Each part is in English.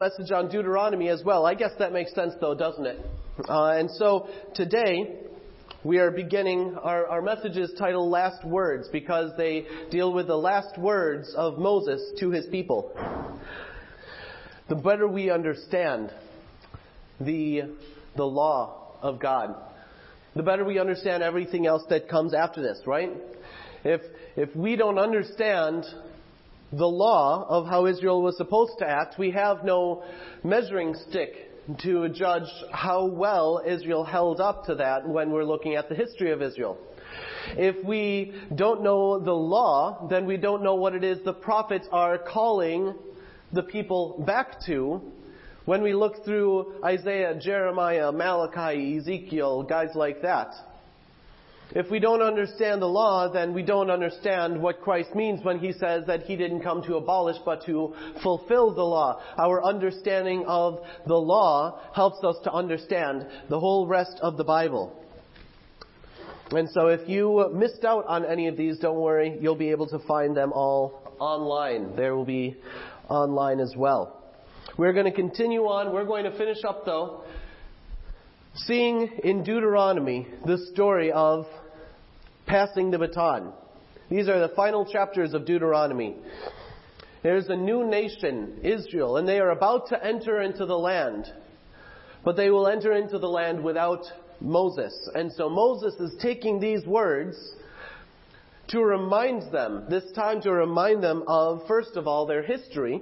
message on Deuteronomy as well. I guess that makes sense though, doesn't it? Uh, and so today we are beginning our, our message is titled Last Words because they deal with the last words of Moses to his people. The better we understand the, the law of God, the better we understand everything else that comes after this, right? If, if we don't understand the law of how Israel was supposed to act, we have no measuring stick to judge how well Israel held up to that when we're looking at the history of Israel. If we don't know the law, then we don't know what it is the prophets are calling the people back to when we look through Isaiah, Jeremiah, Malachi, Ezekiel, guys like that. If we don't understand the law, then we don't understand what Christ means when he says that he didn't come to abolish but to fulfill the law. Our understanding of the law helps us to understand the whole rest of the Bible. And so if you missed out on any of these, don't worry, you'll be able to find them all online. There will be online as well. We're going to continue on. We're going to finish up though seeing in Deuteronomy the story of passing the baton. These are the final chapters of Deuteronomy. There's a new nation, Israel, and they are about to enter into the land. But they will enter into the land without Moses. And so Moses is taking these words to remind them, this time to remind them of, first of all, their history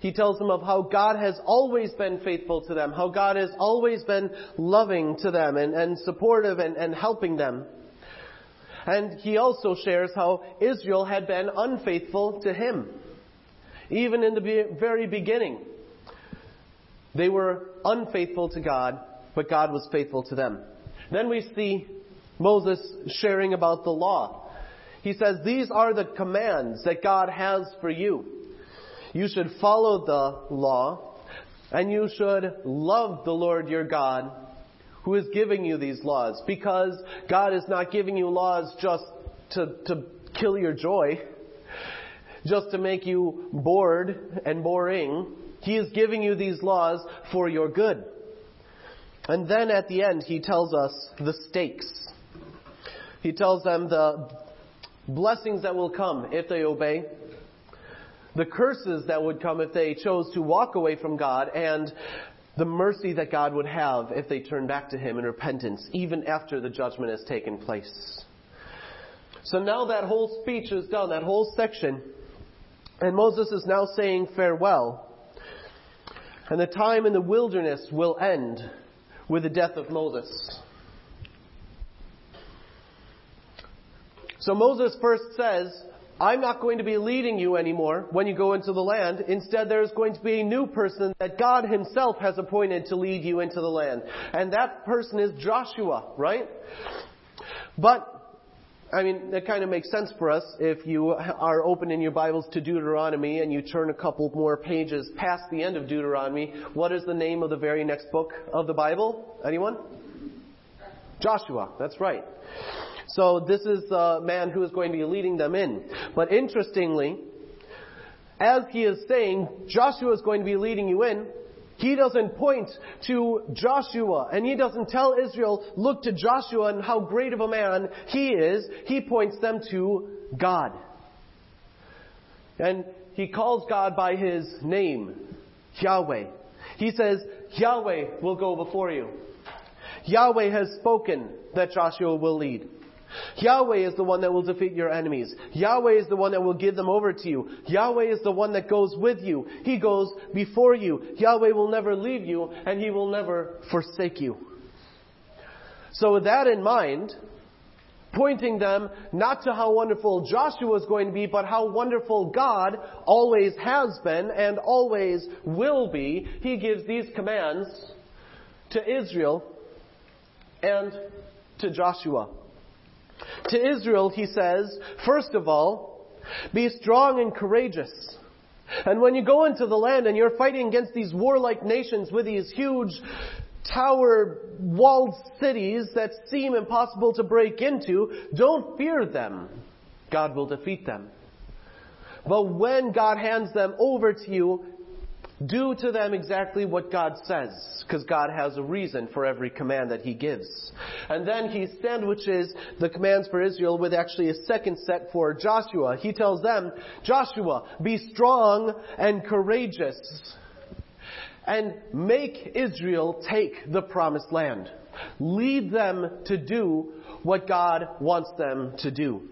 he tells them of how God has always been faithful to them, how God has always been loving to them and, and supportive and, and helping them. And he also shares how Israel had been unfaithful to him. Even in the very beginning, they were unfaithful to God, but God was faithful to them. Then we see Moses sharing about the law. He says, These are the commands that God has for you. You should follow the law, and you should love the Lord your God who is giving you these laws. Because God is not giving you laws just to, to kill your joy, just to make you bored and boring. He is giving you these laws for your good. And then at the end, he tells us the stakes. He tells them the blessings that will come if they obey, the curses that would come if they chose to walk away from God, and the mercy that God would have if they turn back to Him in repentance, even after the judgment has taken place. So now that whole speech is done, that whole section, and Moses is now saying farewell. And the time in the wilderness will end with the death of Moses. So Moses first says, I'm not going to be leading you anymore when you go into the land. Instead, there's going to be a new person that God Himself has appointed to lead you into the land. And that person is Joshua, right? But, I mean, that kind of makes sense for us if you are open in your Bibles to Deuteronomy and you turn a couple more pages past the end of Deuteronomy. What is the name of the very next book of the Bible? Anyone? Joshua, that's right. So this is a man who is going to be leading them in. But interestingly, as he is saying, Joshua is going to be leading you in, he doesn't point to Joshua and he doesn't tell Israel, look to Joshua and how great of a man he is. He points them to God. And he calls God by his name, Yahweh. He says, Yahweh will go before you. Yahweh has spoken that Joshua will lead. Yahweh is the one that will defeat your enemies. Yahweh is the one that will give them over to you. Yahweh is the one that goes with you. He goes before you. Yahweh will never leave you and He will never forsake you. So with that in mind, pointing them not to how wonderful Joshua is going to be, but how wonderful God always has been and always will be, He gives these commands to Israel and to Joshua. To Israel, he says, first of all, be strong and courageous. And when you go into the land and you're fighting against these warlike nations with these huge tower walled cities that seem impossible to break into, don't fear them. God will defeat them. But when God hands them over to you, Do to them exactly what God says, because God has a reason for every command that He gives. And then He sandwiches the commands for Israel with actually a second set for Joshua. He tells them, Joshua, be strong and courageous, and make Israel take the promised land. Lead them to do what God wants them to do.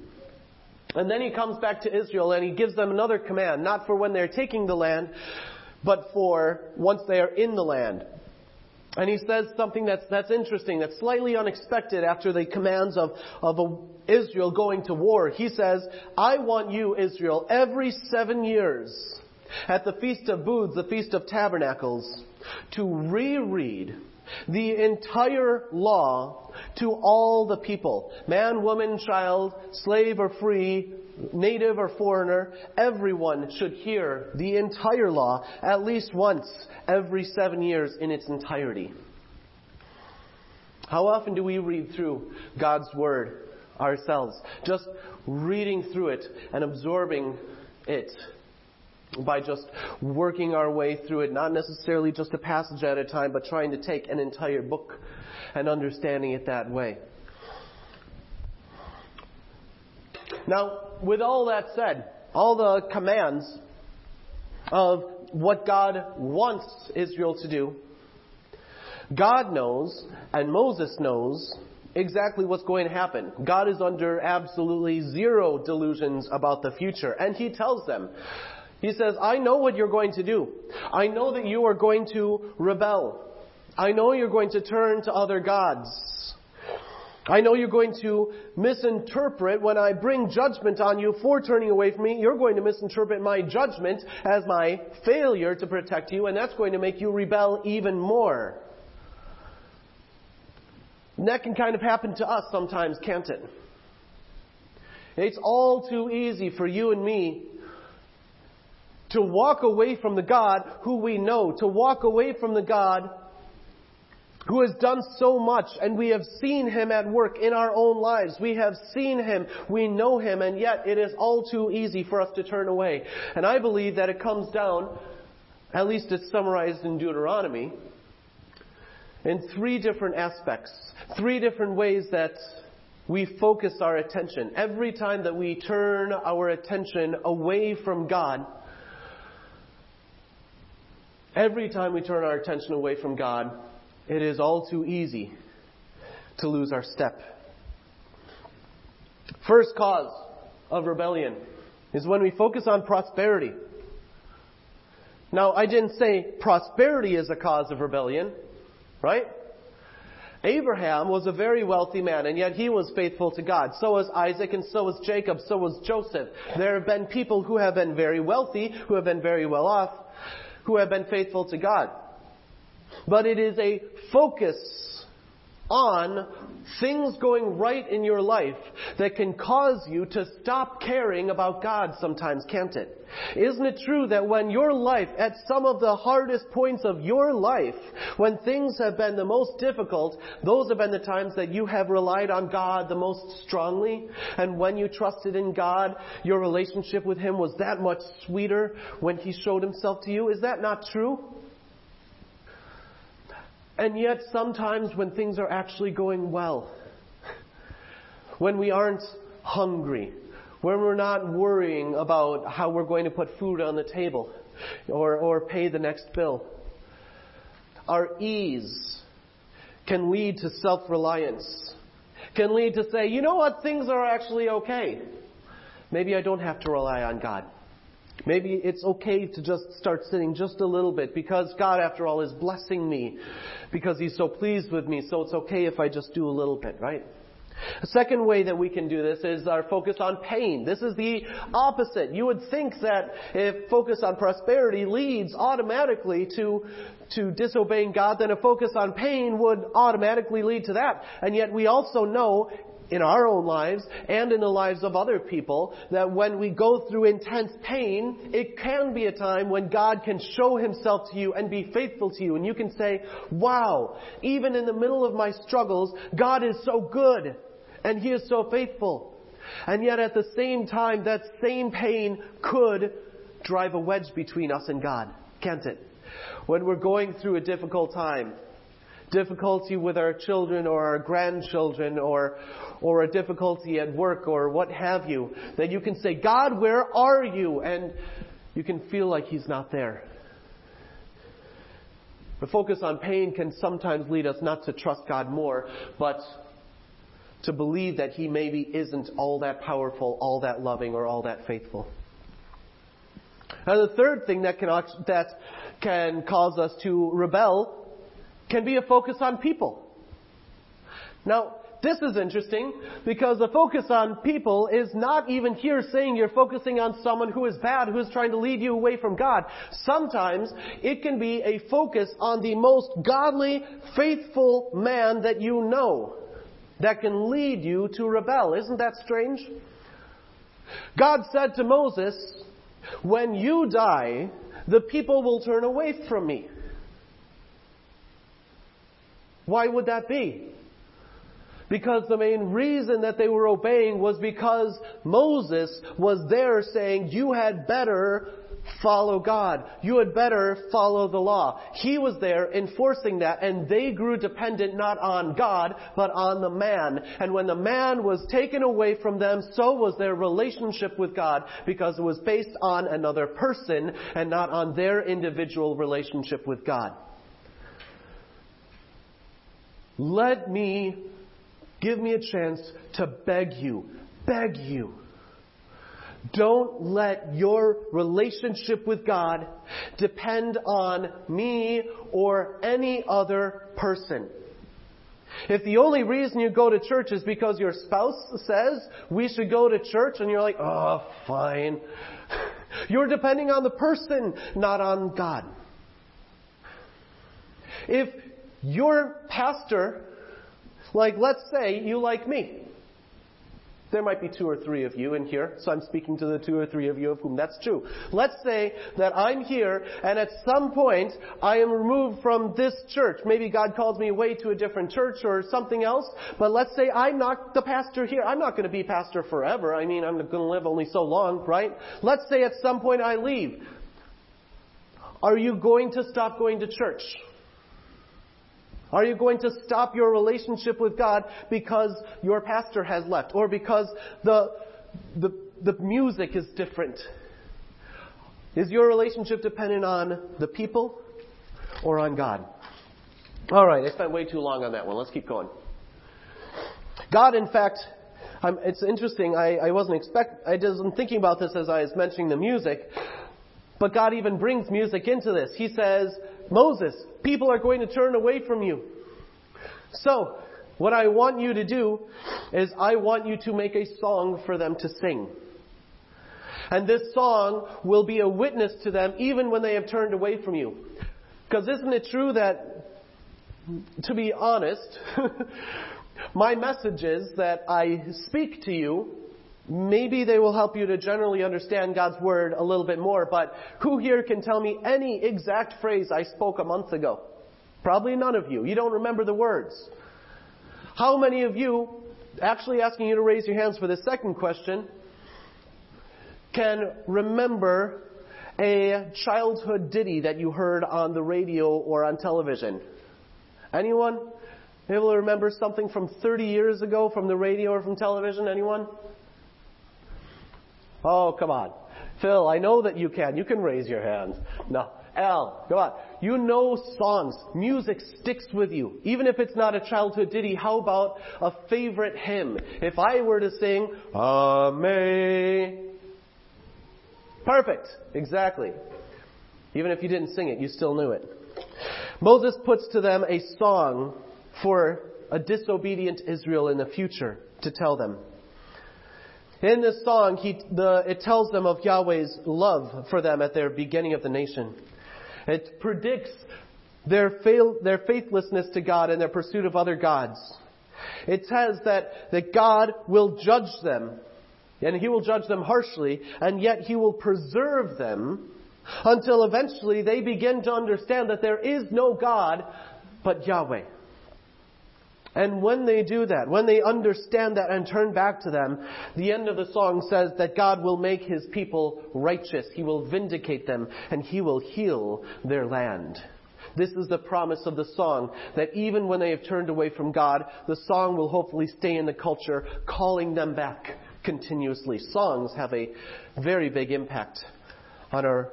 And then he comes back to Israel and he gives them another command, not for when they're taking the land, but for once they are in the land. And he says something that's, that's interesting, that's slightly unexpected after the commands of, of a, Israel going to war. He says, I want you, Israel, every seven years, at the Feast of Booths, the Feast of Tabernacles, to reread the entire law to all the people. Man, woman, child, slave or free, native or foreigner, everyone should hear the entire law at least once every seven years in its entirety. How often do we read through God's Word ourselves? Just reading through it and absorbing it by just working our way through it, not necessarily just a passage at a time, but trying to take an entire book and understanding it that way. Now, with all that said, all the commands of what God wants Israel to do, God knows and Moses knows exactly what's going to happen. God is under absolutely zero delusions about the future, and He tells them, He says, I know what you're going to do. I know that you are going to rebel. I know you're going to turn to other gods. I know you're going to misinterpret when I bring judgment on you for turning away from me. You're going to misinterpret my judgment as my failure to protect you, and that's going to make you rebel even more. And that can kind of happen to us sometimes, can't it? It's all too easy for you and me to walk away from the God who we know, to walk away from the God who has done so much, and we have seen him at work in our own lives. We have seen him, we know him, and yet it is all too easy for us to turn away. And I believe that it comes down, at least it's summarized in Deuteronomy, in three different aspects, three different ways that we focus our attention. Every time that we turn our attention away from God, every time we turn our attention away from God, it is all too easy to lose our step. First cause of rebellion is when we focus on prosperity. Now, I didn't say prosperity is a cause of rebellion, right? Abraham was a very wealthy man, and yet he was faithful to God. So was Isaac, and so was Jacob, so was Joseph. There have been people who have been very wealthy, who have been very well off, who have been faithful to God but it is a focus on things going right in your life that can cause you to stop caring about God sometimes, can't it? Isn't it true that when your life, at some of the hardest points of your life, when things have been the most difficult, those have been the times that you have relied on God the most strongly? And when you trusted in God, your relationship with Him was that much sweeter when He showed Himself to you? Is that not true? And yet, sometimes when things are actually going well, when we aren't hungry, when we're not worrying about how we're going to put food on the table or, or pay the next bill, our ease can lead to self reliance, can lead to say, you know what, things are actually okay. Maybe I don't have to rely on God. Maybe it's okay to just start sinning just a little bit because God, after all, is blessing me because He's so pleased with me, so it's okay if I just do a little bit, right? A second way that we can do this is our focus on pain. This is the opposite. You would think that if focus on prosperity leads automatically to, to disobeying God, then a focus on pain would automatically lead to that. And yet we also know in our own lives and in the lives of other people that when we go through intense pain, it can be a time when God can show himself to you and be faithful to you. And you can say, wow, even in the middle of my struggles, God is so good and he is so faithful. And yet at the same time, that same pain could drive a wedge between us and God, can't it? when we're going through a difficult time, difficulty with our children or our grandchildren or, or a difficulty at work or what have you, that you can say, God, where are you? And you can feel like He's not there. The focus on pain can sometimes lead us not to trust God more, but to believe that He maybe isn't all that powerful, all that loving, or all that faithful. And the third thing that can, that can cause us to rebel can be a focus on people. Now, this is interesting because the focus on people is not even here saying you're focusing on someone who is bad, who is trying to lead you away from God. Sometimes it can be a focus on the most godly, faithful man that you know that can lead you to rebel. Isn't that strange? God said to Moses, When you die, the people will turn away from me. Why would that be? Because the main reason that they were obeying was because Moses was there saying, you had better follow God. You had better follow the law. He was there enforcing that and they grew dependent not on God, but on the man. And when the man was taken away from them, so was their relationship with God because it was based on another person and not on their individual relationship with God. Let me, give me a chance to beg you, beg you. Don't let your relationship with God depend on me or any other person. If the only reason you go to church is because your spouse says we should go to church and you're like, oh, fine. You're depending on the person, not on God. If your pastor, like let's say you like me. There might be two or three of you in here, so I'm speaking to the two or three of you of whom that's true. Let's say that I'm here and at some point I am removed from this church. Maybe God calls me away to a different church or something else, but let's say I'm not the pastor here. I'm not going to be pastor forever. I mean, I'm going to live only so long, right? Let's say at some point I leave. Are you going to stop going to church? Are you going to stop your relationship with God because your pastor has left or because the, the, the music is different? Is your relationship dependent on the people or on God? All right, I spent way too long on that one. Let's keep going. God, in fact, I'm, it's interesting. I, I wasn't expect. I wasn't thinking about this as I was mentioning the music, but God even brings music into this. He says, Moses, people are going to turn away from you. So, what I want you to do is I want you to make a song for them to sing. And this song will be a witness to them even when they have turned away from you. Because isn't it true that, to be honest, my messages that I speak to you Maybe they will help you to generally understand God's Word a little bit more, but who here can tell me any exact phrase I spoke a month ago? Probably none of you. You don't remember the words. How many of you, actually asking you to raise your hands for the second question, can remember a childhood ditty that you heard on the radio or on television? Anyone? Able to remember something from 30 years ago from the radio or from television? Anyone? Oh, come on. Phil, I know that you can. You can raise your hand. No. Al, come on. You know songs. Music sticks with you. Even if it's not a childhood ditty, how about a favorite hymn? If I were to sing, Amen. Perfect. Exactly. Even if you didn't sing it, you still knew it. Moses puts to them a song for a disobedient Israel in the future to tell them. In this song, he, the, it tells them of Yahweh's love for them at their beginning of the nation. It predicts their, fail, their faithlessness to God and their pursuit of other gods. It says that, that God will judge them, and He will judge them harshly, and yet He will preserve them until eventually they begin to understand that there is no God but Yahweh. And when they do that, when they understand that and turn back to them, the end of the song says that God will make his people righteous. He will vindicate them and he will heal their land. This is the promise of the song, that even when they have turned away from God, the song will hopefully stay in the culture, calling them back continuously. Songs have a very big impact on our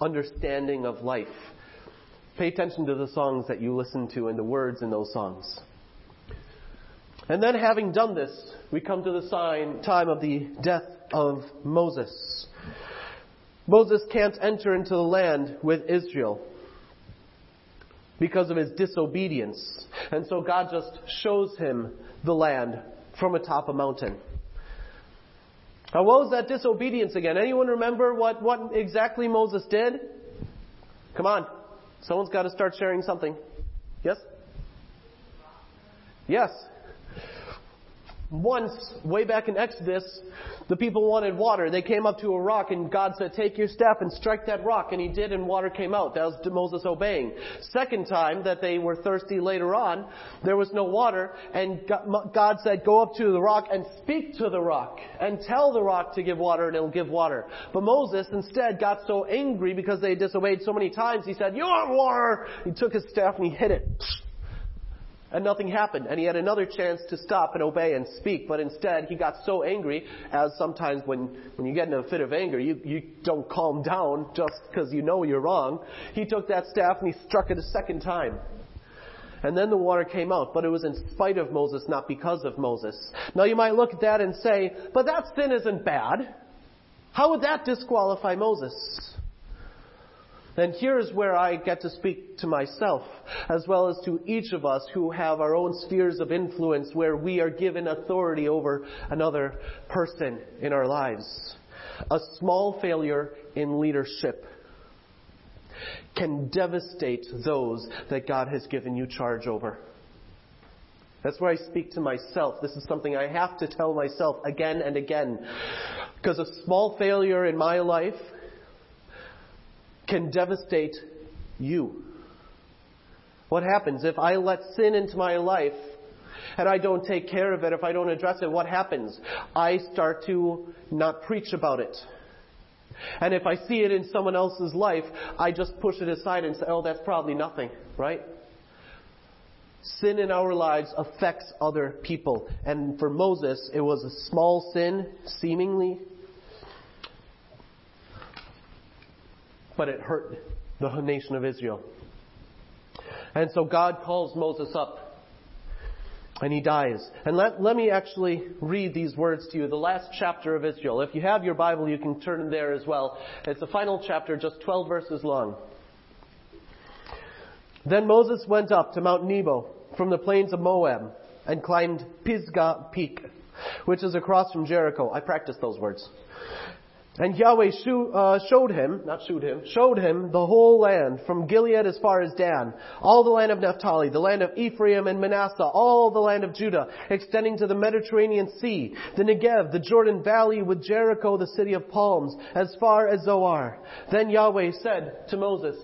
understanding of life. Pay attention to the songs that you listen to and the words in those songs. And then having done this, we come to the sign, time of the death of Moses. Moses can't enter into the land with Israel because of his disobedience. And so God just shows him the land from atop a mountain. Now what was that disobedience again? Anyone remember what, what exactly Moses did? Come on. Someone's got to start sharing something. Yes? Yes. Once, way back in Exodus, the people wanted water. They came up to a rock and God said, take your staff and strike that rock. And he did and water came out. That was Moses obeying. Second time that they were thirsty later on, there was no water and God said, go up to the rock and speak to the rock and tell the rock to give water and it'll give water. But Moses instead got so angry because they disobeyed so many times, he said, you want water! He took his staff and he hit it and nothing happened. And he had another chance to stop and obey and speak, but instead he got so angry, as sometimes when, when you get in a fit of anger, you, you don't calm down just because you know you're wrong. He took that staff and he struck it a second time. And then the water came out, but it was in spite of Moses, not because of Moses. Now you might look at that and say, but that sin isn't bad. How would that disqualify Moses? Then here's where I get to speak to myself, as well as to each of us who have our own spheres of influence where we are given authority over another person in our lives. A small failure in leadership can devastate those that God has given you charge over. That's where I speak to myself. This is something I have to tell myself again and again. Because a small failure in my life can devastate you. What happens if I let sin into my life and I don't take care of it, if I don't address it, what happens? I start to not preach about it. And if I see it in someone else's life, I just push it aside and say, oh, that's probably nothing, right? Sin in our lives affects other people. And for Moses, it was a small sin, seemingly, but it hurt the nation of Israel. And so God calls Moses up. And he dies. And let, let me actually read these words to you. The last chapter of Israel. If you have your Bible, you can turn there as well. It's the final chapter, just 12 verses long. Then Moses went up to Mount Nebo from the plains of Moab and climbed Pisgah Peak, which is across from Jericho. I practiced those words. And Yahweh uh, showed him, not showed him, showed him the whole land from Gilead as far as Dan, all the land of Naphtali, the land of Ephraim and Manasseh, all the land of Judah, extending to the Mediterranean Sea, the Negev, the Jordan Valley with Jericho, the city of palms, as far as Zoar. Then Yahweh said to Moses,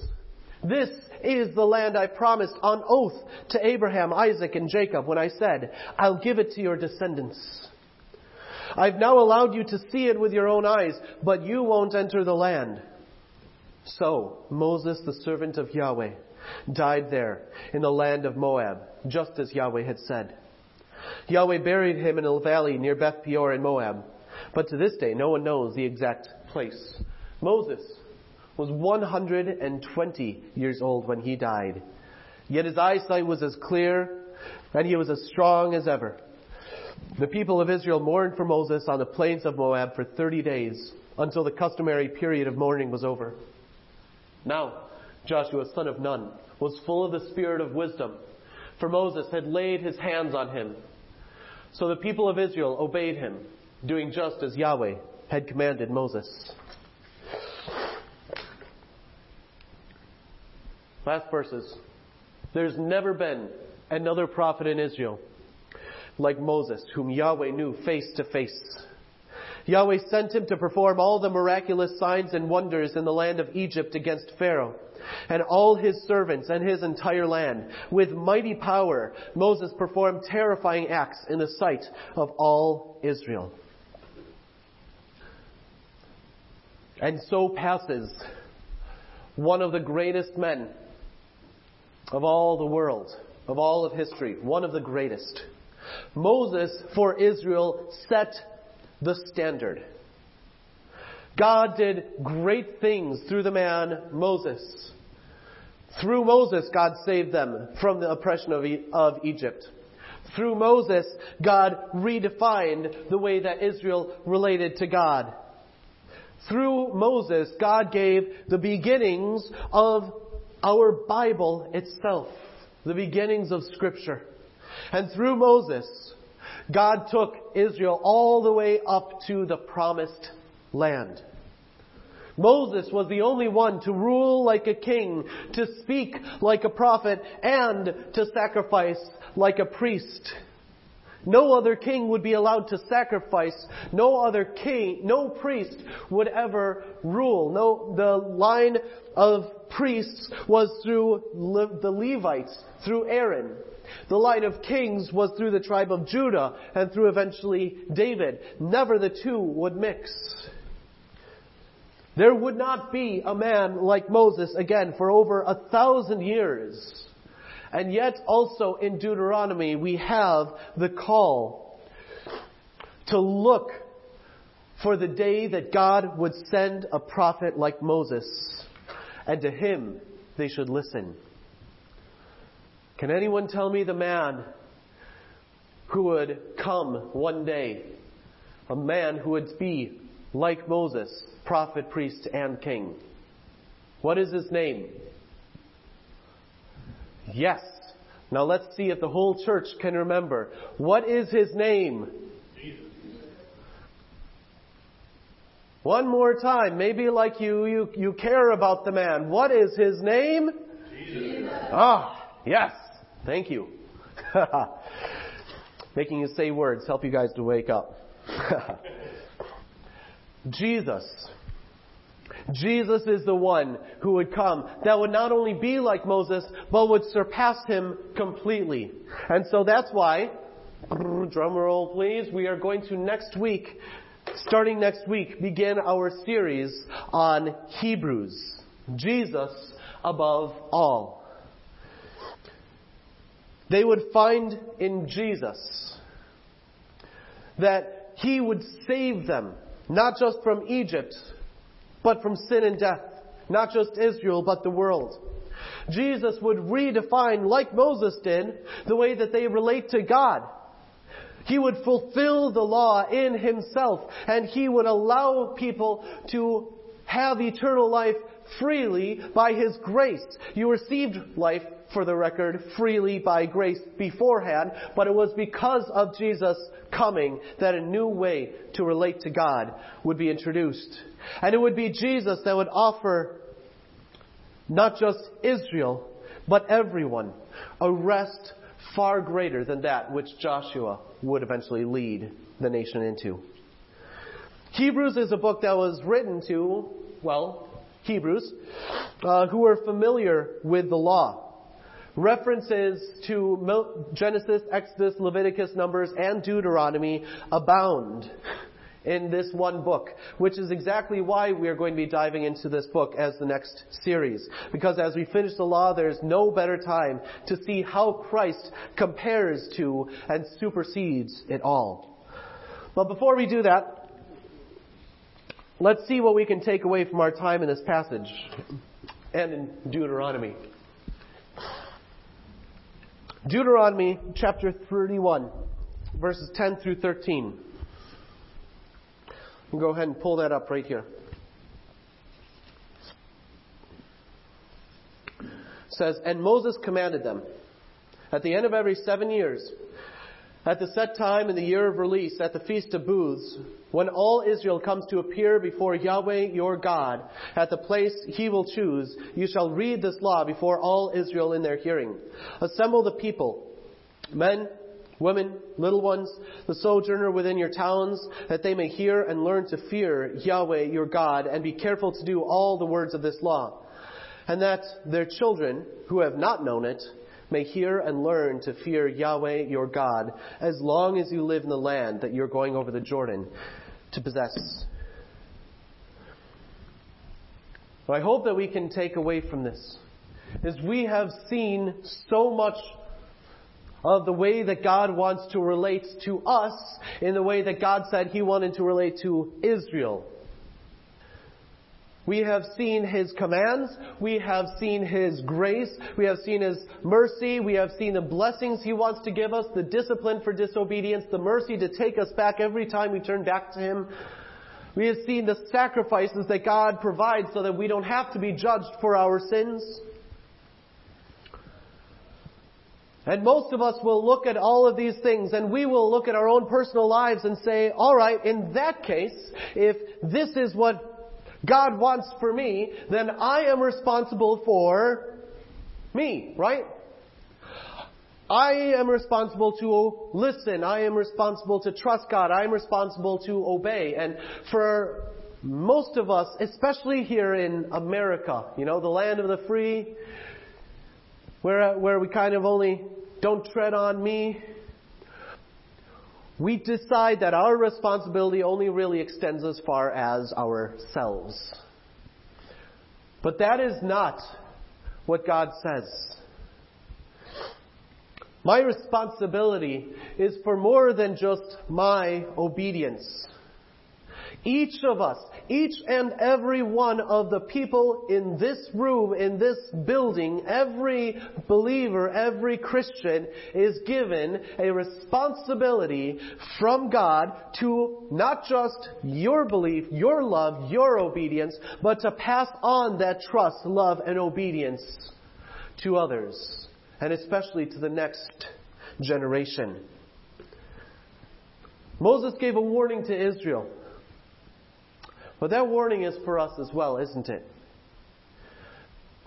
This is the land I promised on oath to Abraham, Isaac, and Jacob when I said, I'll give it to your descendants. I've now allowed you to see it with your own eyes, but you won't enter the land. So, Moses, the servant of Yahweh, died there in the land of Moab, just as Yahweh had said. Yahweh buried him in a valley near Beth Peor in Moab, but to this day no one knows the exact place. Moses was 120 years old when he died, yet his eyesight was as clear and he was as strong as ever. The people of Israel mourned for Moses on the plains of Moab for 30 days until the customary period of mourning was over. Now, Joshua, son of Nun, was full of the spirit of wisdom, for Moses had laid his hands on him. So the people of Israel obeyed him, doing just as Yahweh had commanded Moses. Last verses. There's never been another prophet in Israel like Moses, whom Yahweh knew face to face. Yahweh sent him to perform all the miraculous signs and wonders in the land of Egypt against Pharaoh and all his servants and his entire land. With mighty power, Moses performed terrifying acts in the sight of all Israel. And so passes one of the greatest men of all the world, of all of history, one of the greatest. Moses, for Israel, set the standard. God did great things through the man Moses. Through Moses, God saved them from the oppression of, e- of Egypt. Through Moses, God redefined the way that Israel related to God. Through Moses, God gave the beginnings of our Bible itself, the beginnings of Scripture. And through Moses, God took Israel all the way up to the promised land. Moses was the only one to rule like a king, to speak like a prophet, and to sacrifice like a priest. No other king would be allowed to sacrifice. No other king, no priest would ever rule. No, the line of priests was through Le, the Levites, through Aaron. The line of kings was through the tribe of Judah and through eventually David. Never the two would mix. There would not be a man like Moses again for over a thousand years. And yet also in Deuteronomy we have the call to look for the day that God would send a prophet like Moses. And to him they should listen. Can anyone tell me the man who would come one day? A man who would be like Moses, prophet, priest, and king. What is his name? Yes. Now let's see if the whole church can remember. What is his name? Jesus. One more time, maybe like you, you, you care about the man. What is his name? Jesus. Ah, yes. Thank you. Making you say words help you guys to wake up. Jesus. Jesus is the one who would come that would not only be like Moses, but would surpass him completely. And so that's why, drum roll please, we are going to next week, starting next week, begin our series on Hebrews. Jesus above all. They would find in Jesus that he would save them not just from Egypt, but from sin and death. Not just Israel, but the world. Jesus would redefine, like Moses did, the way that they relate to God. He would fulfill the law in himself, and he would allow people to have eternal life freely by his grace. You received life, for the record, freely by grace beforehand, but it was because of Jesus coming that a new way to relate to God would be introduced. And it would be Jesus that would offer not just Israel, but everyone a rest far greater than that which Joshua would eventually lead the nation into. Hebrews is a book that was written to, well, Hebrews, uh, who were familiar with the law. References to Genesis, Exodus, Leviticus, Numbers, and Deuteronomy abound in this one book, which is exactly why we are going to be diving into this book as the next series. Because as we finish the law, there's no better time to see how Christ compares to and supersedes it all. But before we do that, let's see what we can take away from our time in this passage and in Deuteronomy. Deuteronomy chapter 31, verses 10 through 13. go ahead and pull that up right here. It says, And Moses commanded them, at the end of every seven years, at the set time in the year of release, at the Feast of Booths, when all Israel comes to appear before Yahweh your God, at the place he will choose, you shall read this law before all Israel in their hearing. Assemble the people, men, Women, little ones, the sojourner within your towns, that they may hear and learn to fear Yahweh your God and be careful to do all the words of this law. And that their children, who have not known it, may hear and learn to fear Yahweh your God as long as you live in the land that you're going over the Jordan to possess. I hope that we can take away from this is we have seen so much of the way that God wants to relate to us in the way that God said He wanted to relate to Israel. We have seen His commands. We have seen His grace. We have seen His mercy. We have seen the blessings He wants to give us, the discipline for disobedience, the mercy to take us back every time we turn back to Him. We have seen the sacrifices that God provides so that we don't have to be judged for our sins. And most of us will look at all of these things and we will look at our own personal lives and say, alright, in that case, if this is what God wants for me, then I am responsible for me, right? I am responsible to listen. I am responsible to trust God. I am responsible to obey. And for most of us, especially here in America, you know, the land of the free, where, where we kind of only don't tread on me. We decide that our responsibility only really extends as far as ourselves. But that is not what God says. My responsibility is for more than just my obedience. Each of us each and every one of the people in this room, in this building, every believer, every Christian is given a responsibility from God to not just your belief, your love, your obedience, but to pass on that trust, love, and obedience to others, and especially to the next generation. Moses gave a warning to Israel. But that warning is for us as well, isn't it?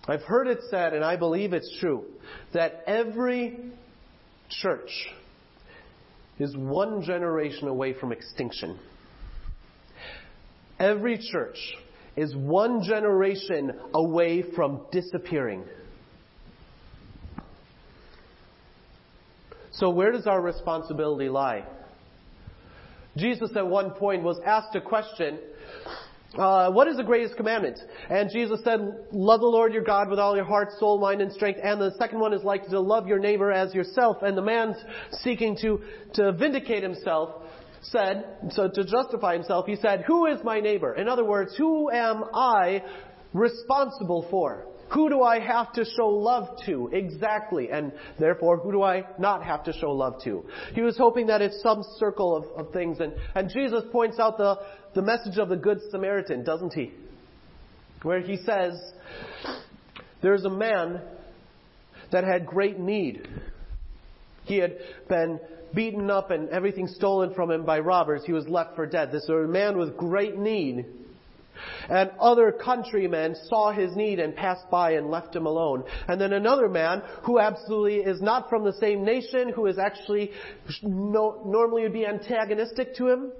I've heard it said, and I believe it's true, that every church is one generation away from extinction. Every church is one generation away from disappearing. So, where does our responsibility lie? Jesus at one point was asked a question uh, what is the greatest commandment? And Jesus said, love the Lord your God with all your heart, soul, mind, and strength. And the second one is like to love your neighbor as yourself. And the man seeking to, to vindicate himself said, so to justify himself, he said, who is my neighbor? In other words, who am I responsible for? Who do I have to show love to? Exactly. And therefore, who do I not have to show love to? He was hoping that it's some circle of, of things. And, and Jesus points out the, the message of the Good Samaritan, doesn't he? Where he says, there's a man that had great need. He had been beaten up and everything stolen from him by robbers. He was left for dead. This was a man with great need. And other countrymen saw his need and passed by and left him alone. And then another man who absolutely is not from the same nation, who is actually no, normally would be antagonistic to him.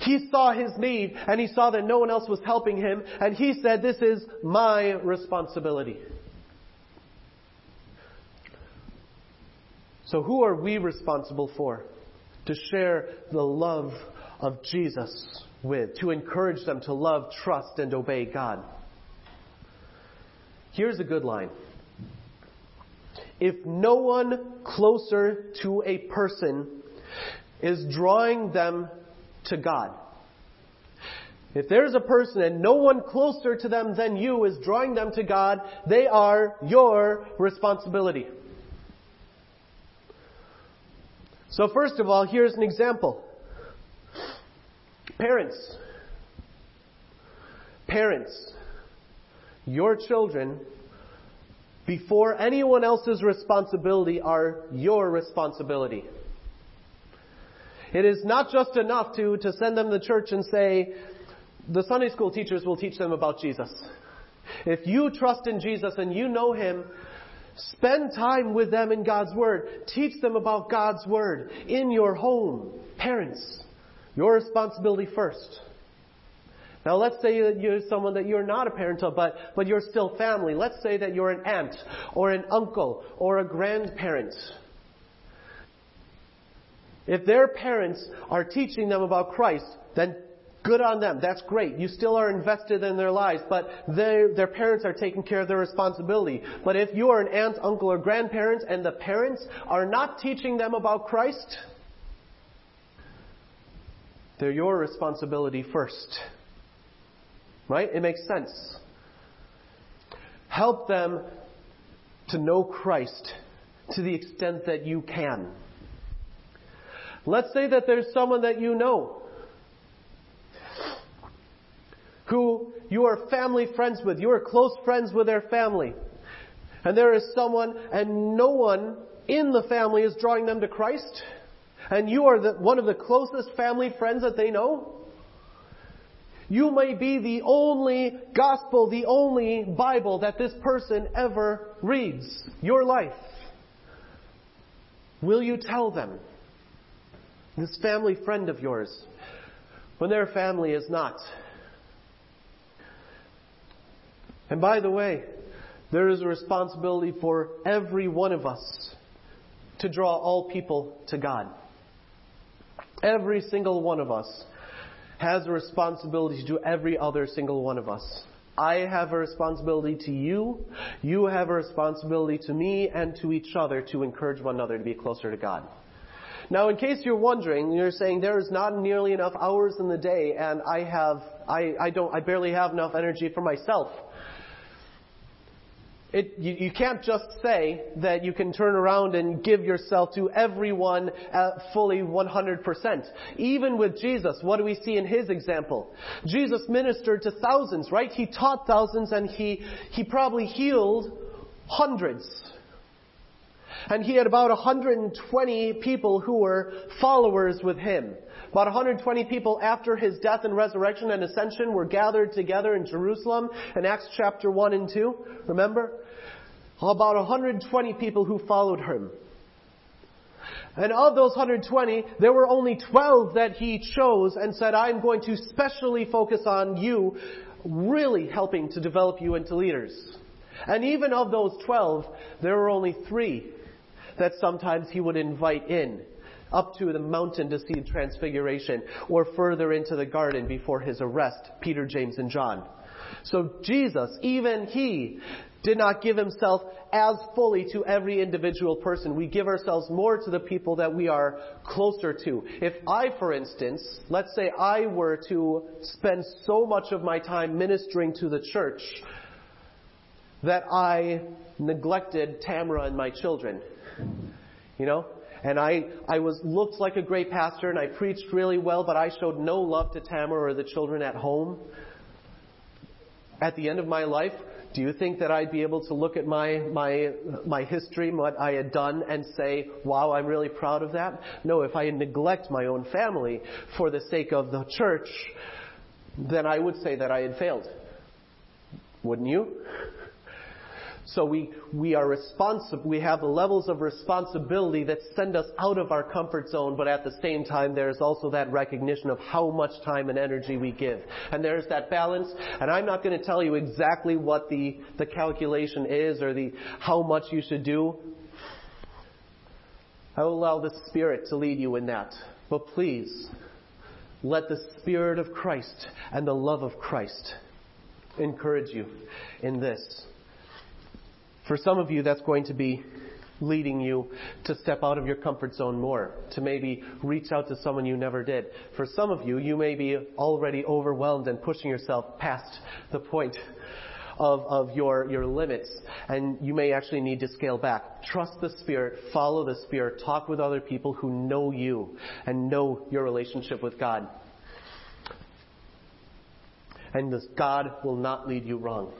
He saw his need and he saw that no one else was helping him and he said, this is my responsibility. So who are we responsible for? To share the love of Jesus with, to encourage them to love, trust, and obey God. Here's a good line. If no one closer to a person is drawing them to God, if there's a person and no one closer to them than you is drawing them to God, they are your responsibility. So first of all, here's an example. Parents, parents, your children, before anyone else's responsibility, are your responsibility. It is not just enough to, to send them to church and say, the Sunday school teachers will teach them about Jesus. If you trust in Jesus and you know Him, Spend time with them in God's Word. Teach them about God's Word in your home. Parents, your responsibility first. Now let's say that you're someone that you're not a parent of, but, but you're still family. Let's say that you're an aunt or an uncle or a grandparent. If their parents are teaching them about Christ, then good on them. That's great. You still are invested in their lives, but their parents are taking care of their responsibility. But if you are an aunt, uncle, or grandparent and the parents are not teaching them about Christ, they're your responsibility first. Right? It makes sense. Help them to know Christ to the extent that you can. Let's say that there's someone that you know who you are family friends with. You are close friends with their family. And there is someone and no one in the family is drawing them to Christ. And you are the, one of the closest family friends that they know. You may be the only gospel, the only Bible that this person ever reads. Your life. Will you tell them? This family friend of yours, when their family is not. And by the way, there is a responsibility for every one of us to draw all people to God. Every single one of us has a responsibility to do every other single one of us. I have a responsibility to you. You have a responsibility to me and to each other to encourage one another to be closer to God. Now, in case you're wondering, you're saying there is not nearly enough hours in the day, and I have, I, I don't, I barely have enough energy for myself. It, you, you, can't just say that you can turn around and give yourself to everyone uh, fully 100%. Even with Jesus, what do we see in his example? Jesus ministered to thousands, right? He taught thousands and he, he probably healed hundreds. And he had about 120 people who were followers with him. About 120 people after his death and resurrection and ascension were gathered together in Jerusalem in Acts chapter 1 and 2. Remember? About 120 people who followed him. And of those 120, there were only 12 that he chose and said, I'm going to specially focus on you, really helping to develop you into leaders. And even of those 12, there were only three that sometimes he would invite in up to the mountain to see transfiguration or further into the garden before his arrest, Peter, James, and John. So Jesus, even he, did not give himself as fully to every individual person. We give ourselves more to the people that we are closer to. If I, for instance, let's say I were to spend so much of my time ministering to the church that I neglected Tamara and my children, you know? And I, I was, looked like a great pastor and I preached really well, but I showed no love to Tamara or the children at home. At the end of my life, do you think that I'd be able to look at my, my, my history, what I had done, and say, wow, I'm really proud of that? No, if I neglect my own family for the sake of the church, then I would say that I had failed. Wouldn't you? So we, we are responsible, we have levels of responsibility that send us out of our comfort zone, but at the same time there's also that recognition of how much time and energy we give. And there's that balance, and I'm not going to tell you exactly what the, the calculation is or the, how much you should do. I will allow the Spirit to lead you in that. But please, let the Spirit of Christ and the love of Christ encourage you in this. For some of you, that's going to be leading you to step out of your comfort zone more, to maybe reach out to someone you never did. For some of you, you may be already overwhelmed and pushing yourself past the point of, of your, your limits, and you may actually need to scale back. Trust the Spirit, follow the Spirit, talk with other people who know you and know your relationship with God. And this God will not lead you wrong.